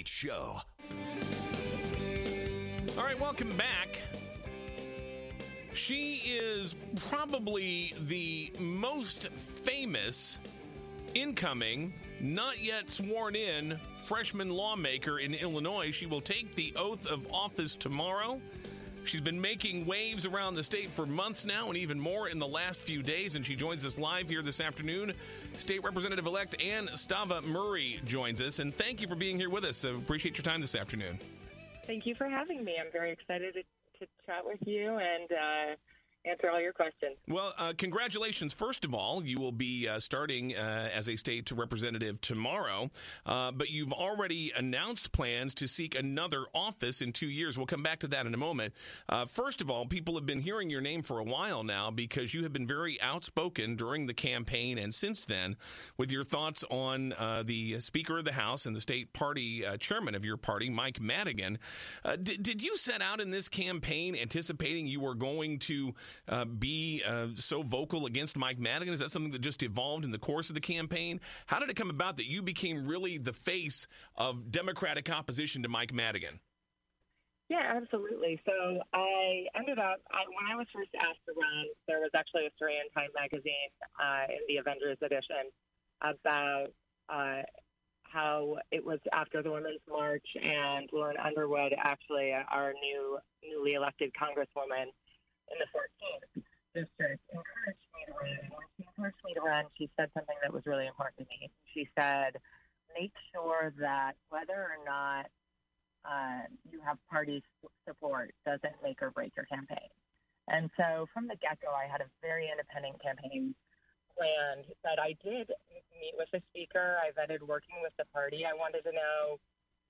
Show. All right, welcome back. She is probably the most famous incoming, not yet sworn in freshman lawmaker in Illinois. She will take the oath of office tomorrow. She's been making waves around the state for months now, and even more in the last few days. And she joins us live here this afternoon. State Representative elect Anne Stava-Murray joins us. And thank you for being here with us. So appreciate your time this afternoon. Thank you for having me. I'm very excited to, to chat with you and uh, answer all your questions. Well, uh, congratulations. First of all, you will be uh, starting uh, as a state representative tomorrow, uh, but you've already announced plans to seek another office in two years. We'll come back to that in a moment. Uh, first of all, people have been hearing your name for a while now because you have been very outspoken during the campaign and since then with your thoughts on uh, the Speaker of the House and the state party chairman of your party, Mike Madigan. Did, did you set out in this campaign anticipating you were going to uh, be uh, so vocal against Mike Madigan? Is that something that just evolved in the course of the campaign? How did it come about that you became really the face of Democratic opposition to Mike Madigan? Yeah, absolutely. So I ended up, I, when I was first asked to run, there was actually a story in Time magazine uh, in the Avengers edition about uh, how it was after the Women's March and Lauren Underwood, actually our new newly elected Congresswoman, in the 14th district encouraged me to run. And when she encouraged me to run, she said something that was really important to me. She said, make sure that whether or not uh, you have party support doesn't make or break your campaign. And so from the get-go, I had a very independent campaign plan that I did meet with the speaker. I vetted working with the party. I wanted to know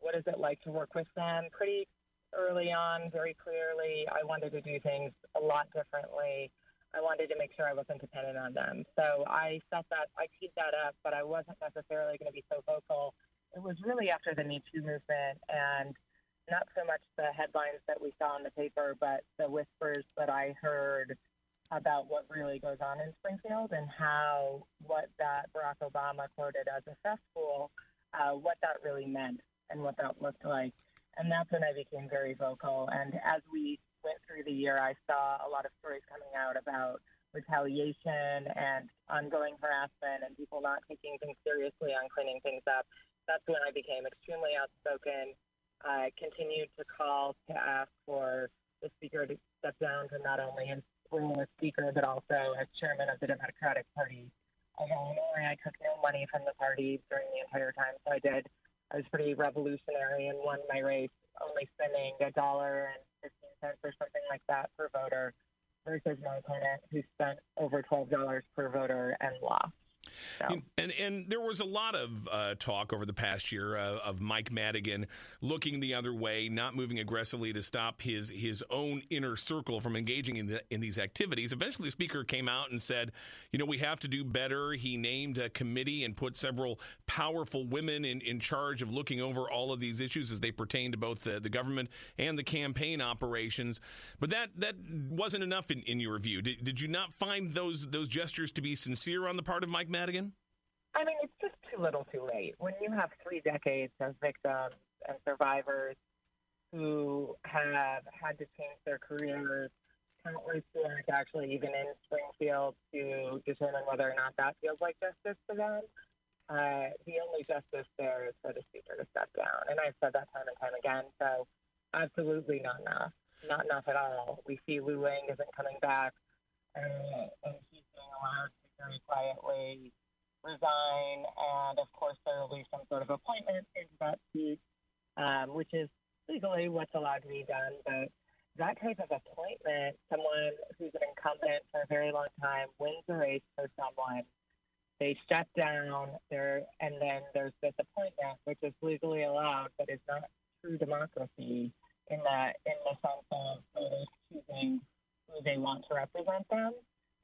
what is it like to work with them. Pretty early on very clearly I wanted to do things a lot differently. I wanted to make sure I wasn't dependent on them. So I set that, I teed that up, but I wasn't necessarily going to be so vocal. It was really after the Me Too movement and not so much the headlines that we saw in the paper, but the whispers that I heard about what really goes on in Springfield and how what that Barack Obama quoted as a cesspool, uh, what that really meant and what that looked like. And that's when I became very vocal. And as we went through the year, I saw a lot of stories coming out about retaliation and ongoing harassment and people not taking things seriously on cleaning things up. That's when I became extremely outspoken. I continued to call to ask for the speaker to step down from not only his role as speaker, but also as chairman of the Democratic Party of Illinois. I took no money from the party during the entire time, so I did I was pretty revolutionary and won my race, only spending a dollar and fifteen cents or something like that per voter, versus my opponent who spent over twelve dollars per voter and lost. So. And and there was a lot of uh, talk over the past year uh, of Mike Madigan looking the other way, not moving aggressively to stop his his own inner circle from engaging in the, in these activities. Eventually, the speaker came out and said, "You know, we have to do better." He named a committee and put several powerful women in, in charge of looking over all of these issues as they pertain to both the, the government and the campaign operations. But that that wasn't enough in, in your view. Did, did you not find those those gestures to be sincere on the part of Mike Madigan? I mean, it's just too little too late. When you have three decades of victims and survivors who have had to change their careers, countless students actually even in Springfield to determine whether or not that feels like justice to them, uh, the only justice there is for the speaker to step down. And I've said that time and time again. So absolutely not enough. Not enough at all. We see Lou Lang isn't coming back, uh, and he's being allowed very quietly resign, and of course there will be some sort of appointment into that seat, um, which is legally what's allowed to be done. But that type of appointment, someone who's an incumbent for a very long time wins a race for someone, they step down there, and then there's this appointment, which is legally allowed, but is not true democracy in that in the sense of voters choosing who they want to represent them.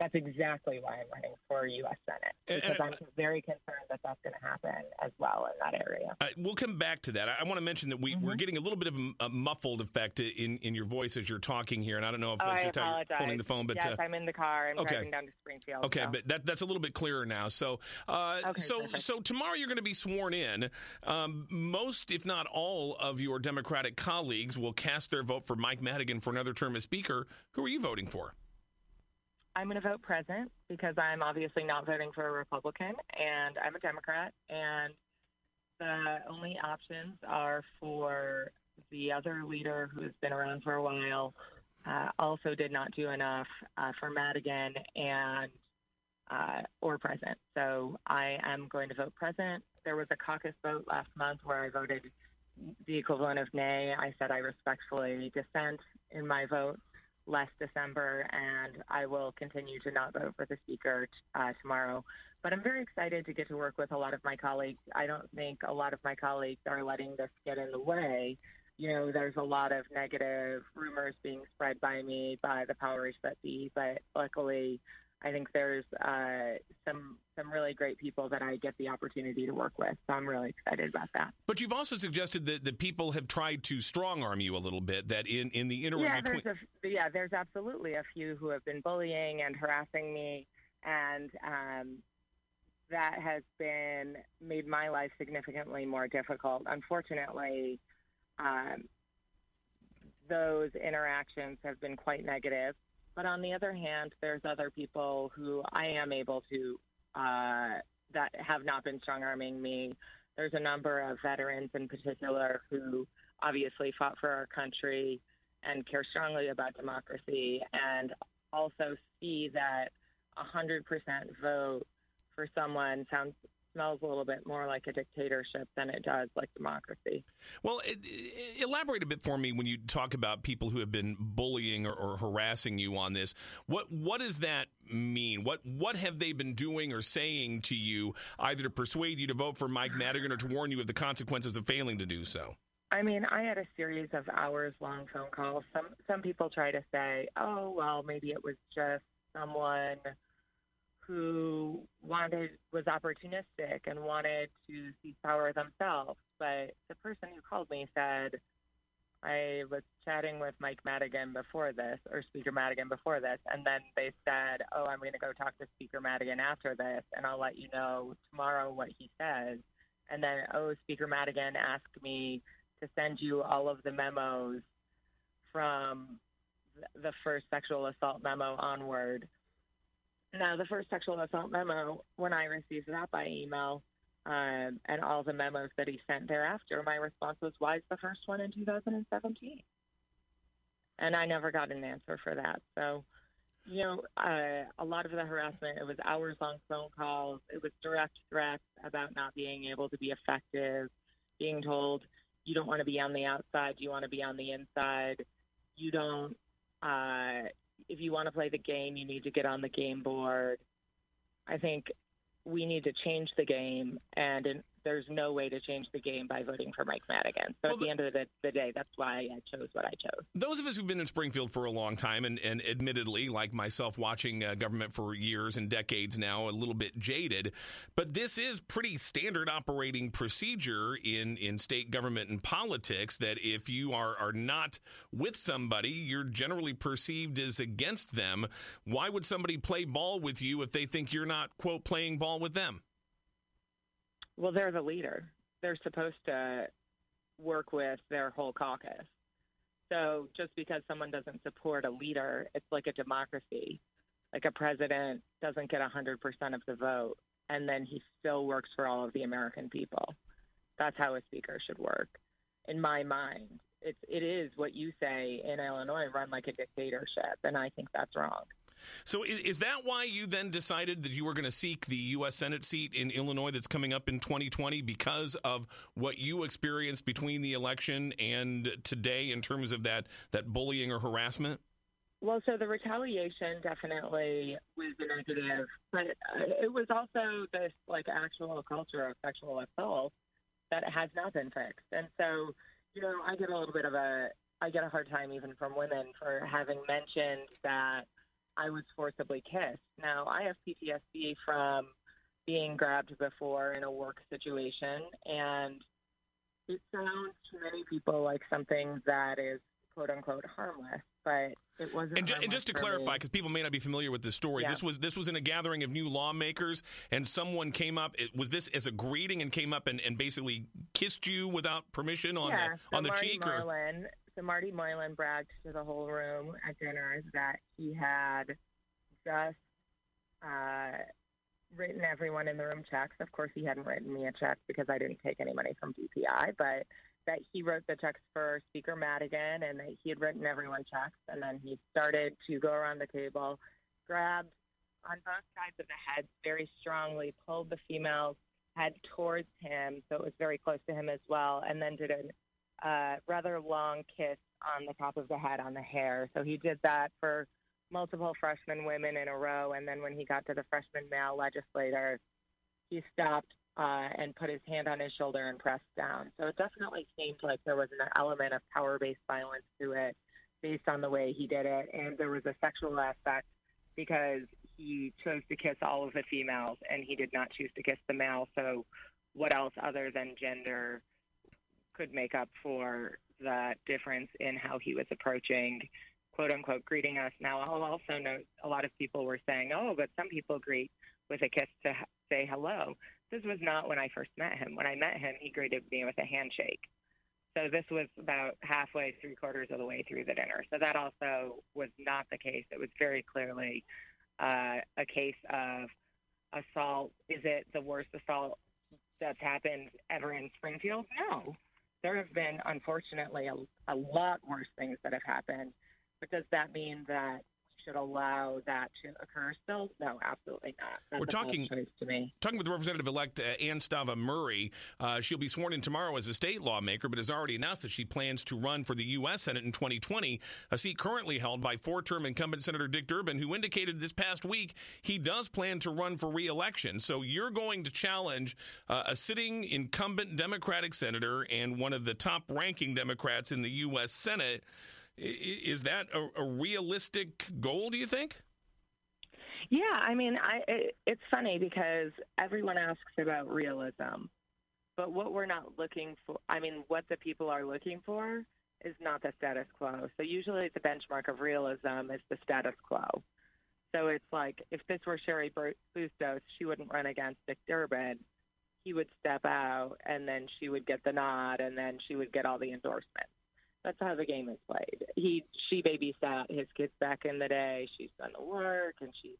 That's exactly why I'm running for U.S. Senate because I'm very concerned that that's going to happen as well in that area. Uh, we'll come back to that. I, I want to mention that we, mm-hmm. we're getting a little bit of a, a, muffled effect in, in your voice as you're talking here, and I don't know if oh, that's just how you're holding the phone. But yes, uh, I'm in the car. I'm okay. driving down to Springfield. Okay, so. but that, that's a little bit clearer now. So, uh, okay, so, perfect. so tomorrow you're going to be sworn in. Um, most, if not all, of your Democratic colleagues will cast their vote for Mike Madigan for another term as Speaker. Who are you voting for? I'm going to vote present because I'm obviously not voting for a Republican and I'm a Democrat. And the only options are for the other leader who's been around for a while, uh, also did not do enough uh, for Madigan and uh, or present. So I am going to vote present. There was a caucus vote last month where I voted the equivalent of nay. I said I respectfully dissent in my vote last December, and I will continue to not vote for the speaker uh, tomorrow. But I'm very excited to get to work with a lot of my colleagues. I don't think a lot of my colleagues are letting this get in the way. You know, there's a lot of negative rumors being spread by me by the powers that be, but luckily, I think there's uh, some some really great people that I get the opportunity to work with. So I'm really excited about that. But you've also suggested that the people have tried to strong arm you a little bit. That in in the interim yeah, between, there's a, yeah, there's absolutely a few who have been bullying and harassing me, and um, that has been made my life significantly more difficult. Unfortunately. Um, those interactions have been quite negative but on the other hand, there's other people who I am able to uh, that have not been strong arming me. There's a number of veterans in particular who obviously fought for our country and care strongly about democracy and also see that a 100% vote for someone sounds smells a little bit more like a dictatorship than it does like democracy. Well, it, it, elaborate a bit for me when you talk about people who have been bullying or, or, harassing you on this. What what does that mean? What what have they been doing or saying to you, either to persuade you to vote for Mike Madigan or to warn you of the consequences of failing to do so? I mean, I had a series of hours long phone calls. Some some people try to say, "Oh, well, maybe it was just someone." who wanted was opportunistic and wanted to seize power themselves. But the person who called me said, I was chatting with Mike Madigan before this, or Speaker Madigan before this, and then they said, "Oh, I'm going to go talk to Speaker Madigan after this, and I'll let you know tomorrow what he says." And then, oh, Speaker Madigan asked me to send you all of the memos from the first sexual assault memo onward now, the first sexual assault memo, when I received that by email um, and all the memos that he sent thereafter, my response was, why is the first one in 2017? And I never got an answer for that. So, you know, uh, a lot of the harassment, it was hours long phone calls. It was direct threats about not being able to be effective, being told, you don't want to be on the outside, you want to be on the inside. You don't, uh, if you want to play the game, you need to get on the game board. I think we need to change the game, and there's no way to change the game by voting for Mike Madigan. So well, at the, the end of the, the, day, that's why I chose what I chose. Those of us who've been in Springfield for a long time, and, and admittedly, like myself, watching uh, government for years and decades now, a little bit jaded, but this is pretty standard operating procedure in, in state government and politics that if you are, are not with somebody, you're generally perceived as against them. Why would somebody play ball with you if they think you're not, quote, playing ball with them? Well, they're the leader. They're supposed to work with their whole caucus. So just because someone doesn't support a leader, it's like a democracy. Like a president doesn't get 100% of the vote, and then he still works for all of the American people. That's how a speaker should work, in my mind. It's, it is what you say in Illinois, run like a dictatorship, and I think that's wrong. So is, is that why you then decided that you were going to seek the U.S. Senate seat in Illinois that's coming up in 2020 because of what you experienced between the election and today in terms of that, that bullying or harassment? Well, so the retaliation definitely was negative, but uh, it was also this like actual culture of sexual assault that has not been fixed. And so, you know, I get a little bit of a I get a hard time even from women for having mentioned that I was forcibly kissed. Now, I have PTSD from being grabbed before in a work situation, and it sounds to many people like something that is quote unquote harmless, but it wasn't. And, ju- and just to clarify, because people may not be familiar with this story, yeah. this was this was in a gathering of new lawmakers, and someone came up. It, was this as a greeting and came up and, and basically kissed you without permission on yeah, the on the Marty cheek? Moylan, or? So Marty Moylan bragged to the whole room at dinner that he had just uh, written everyone in the room checks. Of course, he hadn't written me a check because I didn't take any money from DPI, but that he wrote the checks for Speaker Madigan and that he had written everyone checks. And then he started to go around the table, grabbed on both sides of the head very strongly, pulled the female's head towards him, so it was very close to him as well, and then did a uh, rather long kiss on the top of the head on the hair. So he did that for multiple freshman women in a row. And then when he got to the freshman male legislator, he stopped uh, and put his hand on his shoulder and pressed down. So it definitely seemed like there was an element of power-based violence to it based on the way he did it. And there was a sexual aspect because he chose to kiss all of the females and he did not choose to kiss the male. So what else other than gender could make up for the difference in how he was approaching quote unquote greeting us. Now, I'll also note a lot of people were saying, oh, but some people greet with a kiss to say hello. This was not when I first met him. When I met him, he greeted me with a handshake. So this was about halfway, three quarters of the way through the dinner. So that also was not the case. It was very clearly uh, a case of assault. Is it the worst assault that's happened ever in Springfield? No. There have been, unfortunately, a, a lot worse things that have happened. But does that mean that should allow that to occur still? No, absolutely not. That's We're talking to me. talking with Representative-elect uh, Anne Stava-Murray. Uh, she'll be sworn in tomorrow as a state lawmaker, but has already announced that she plans to run for the U.S. Senate in 2020, a seat currently held by four-term incumbent Senator Dick Durbin, who indicated this past week he does plan to run for re-election. So you're going to challenge uh, a sitting incumbent Democratic senator and one of the top-ranking Democrats in the U.S. Senate. Is that a, a realistic goal, do you think? Yeah, I mean, I, it, it's funny because everyone asks about realism, but what we're not looking for, I mean, what the people are looking for is not the status quo. So usually the benchmark of realism is the status quo. So it's like if this were Cheri Bustos, she wouldn't run against Dick Durbin. He would step out, and then she would get the nod, and then she would get all the endorsements. That's how the game is played. He she babysat his kids back in the day. She's done the work, and she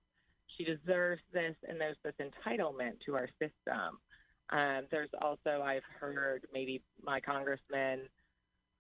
she deserves this. And there's this entitlement to our system. Um, there's also I've heard maybe my congressman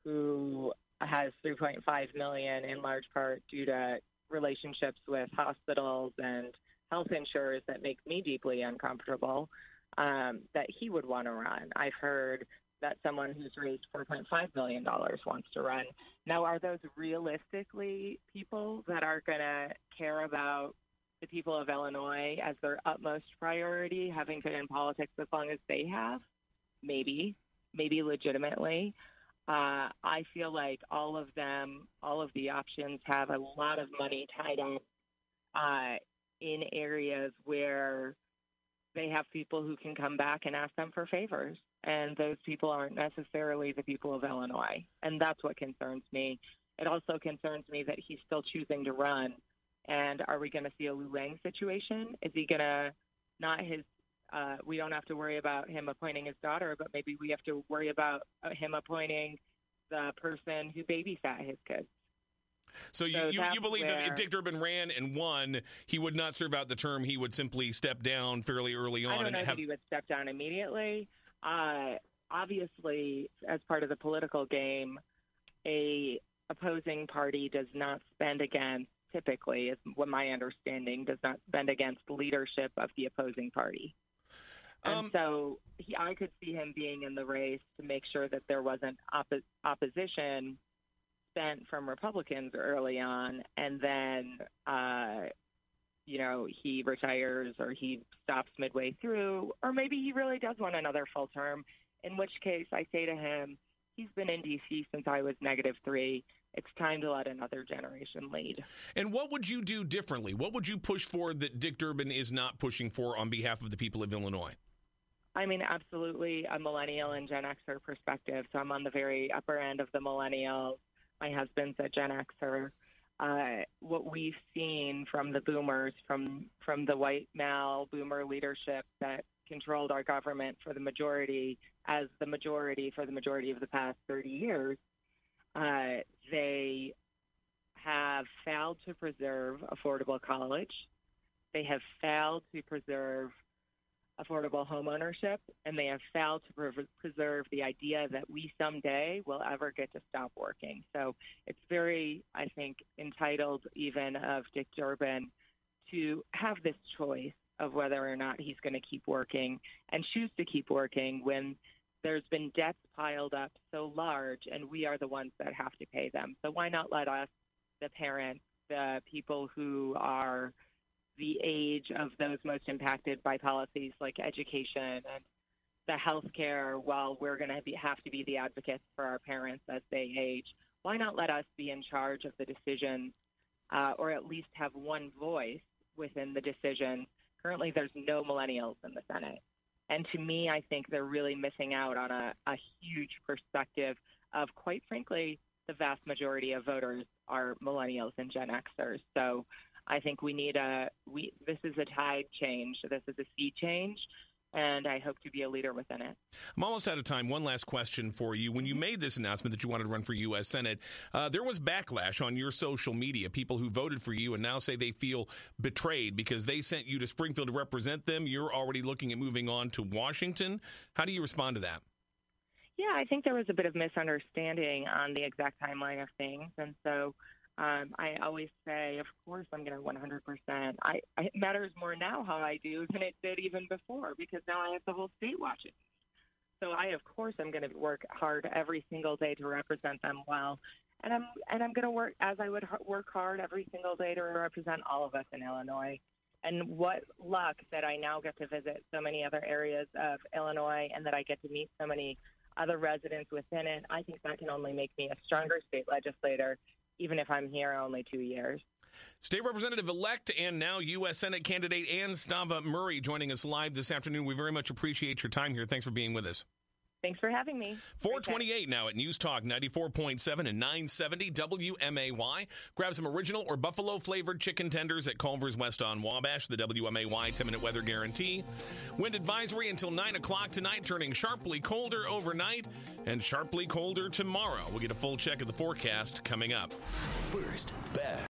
who has 3.5 million in large part due to relationships with hospitals and health insurers that make me deeply uncomfortable um, that he would want to run. I've heard that someone who's raised $4.5 million wants to run. Now, are those realistically people that are going to care about the people of Illinois as their utmost priority, having been in politics as long as they have? Maybe, maybe legitimately. Uh, I feel like all of them, all of the options have a lot of money tied up uh, in areas where they have people who can come back and ask them for favors and those people aren't necessarily the people of Illinois. And that's what concerns me. It also concerns me that he's still choosing to run. And are we going to see a Lou Lang situation? Is he going to not his? Uh, we don't have to worry about him appointing his daughter, but maybe we have to worry about uh, him appointing the person who babysat his kids. So you, so you, you, believe where, that if Dick Durbin ran and won, he would not serve out the term. He would simply step down fairly early on. I don't know have, if he would step down immediately. Uh, obviously, as part of the political game, a opposing party does not spend against, typically, is what my understanding, does not spend against leadership of the opposing party. And um, so he, I could see him being in the race to make sure that there wasn't oppo- opposition spent from Republicans early on, and then uh, you know, he retires or he stops midway through, or maybe he really does want another full term, in which case I say to him, he's been in D.C. since I was negative three. it's time to let another generation lead. And what would you do differently? What would you push for that Dick Durbin is not pushing for on behalf of the people of Illinois? I mean, absolutely a millennial and Gen Xer perspective. So I'm on the very upper end of the millennials. My husband's a Gen Xer. Uh, what we've seen from the boomers, from from the white male boomer leadership that controlled our government for the majority, as the majority for the majority of the past 30 years, uh, they have failed to preserve affordable college. They have failed to preserve affordable home ownership, and they have failed to pre- preserve the idea that we someday will ever get to stop working. So it's very, I think, entitled even of Dick Durbin to have this choice of whether or not he's going to keep working and choose to keep working when there's been debts piled up so large and we are the ones that have to pay them. So why not let us, the parents, the people who are the age of those most impacted by policies like education and the health care while we're going to have to be the advocates for our parents as they age. Why not let us be in charge of the decisions uh, or at least have one voice within the decision? Currently, there's no millennials in the Senate. And to me, I think they're really missing out on a, a huge perspective of, quite frankly, the vast majority of voters are millennials and Gen Xers. So I think we need a we. This is a tide change. This is a sea change, and I hope to be a leader within it. I'm almost out of time. One last question for you. When you mm-hmm. made this announcement that you wanted to run for U.S. Senate, uh, there was backlash on your social media. People who voted for you and now say they feel betrayed because they sent you to Springfield to represent them. You're already looking at moving on to Washington. How do you respond to that? Yeah, I think there was a bit of misunderstanding on the exact timeline of things, and so um, I always say, of course, I'm going to 100%. I, it matters more now how I do than it did even before because now I have the whole state watching. So I, of course, I'm going to work hard every single day to represent them well, and I'm and I'm going to work as I would work hard every single day to represent all of us in Illinois. And what luck that I now get to visit so many other areas of Illinois, and that I get to meet so many other residents within it. I think that can only make me a stronger state legislator even if I'm here only two years. State Representative elect and now U.S. Senate candidate Anne Stava-Murray joining us live this afternoon. We very much appreciate your time here. Thanks for being with us. Thanks for having me. 428 now at News Talk 94.7 and 970 WMAY. Grab some original or buffalo flavored chicken tenders at Culver's West on Wabash. The WMAY 10 minute weather guarantee. Wind advisory until 9 o'clock tonight, turning sharply colder overnight and sharply colder tomorrow. We'll get a full check of the forecast coming up. First, back.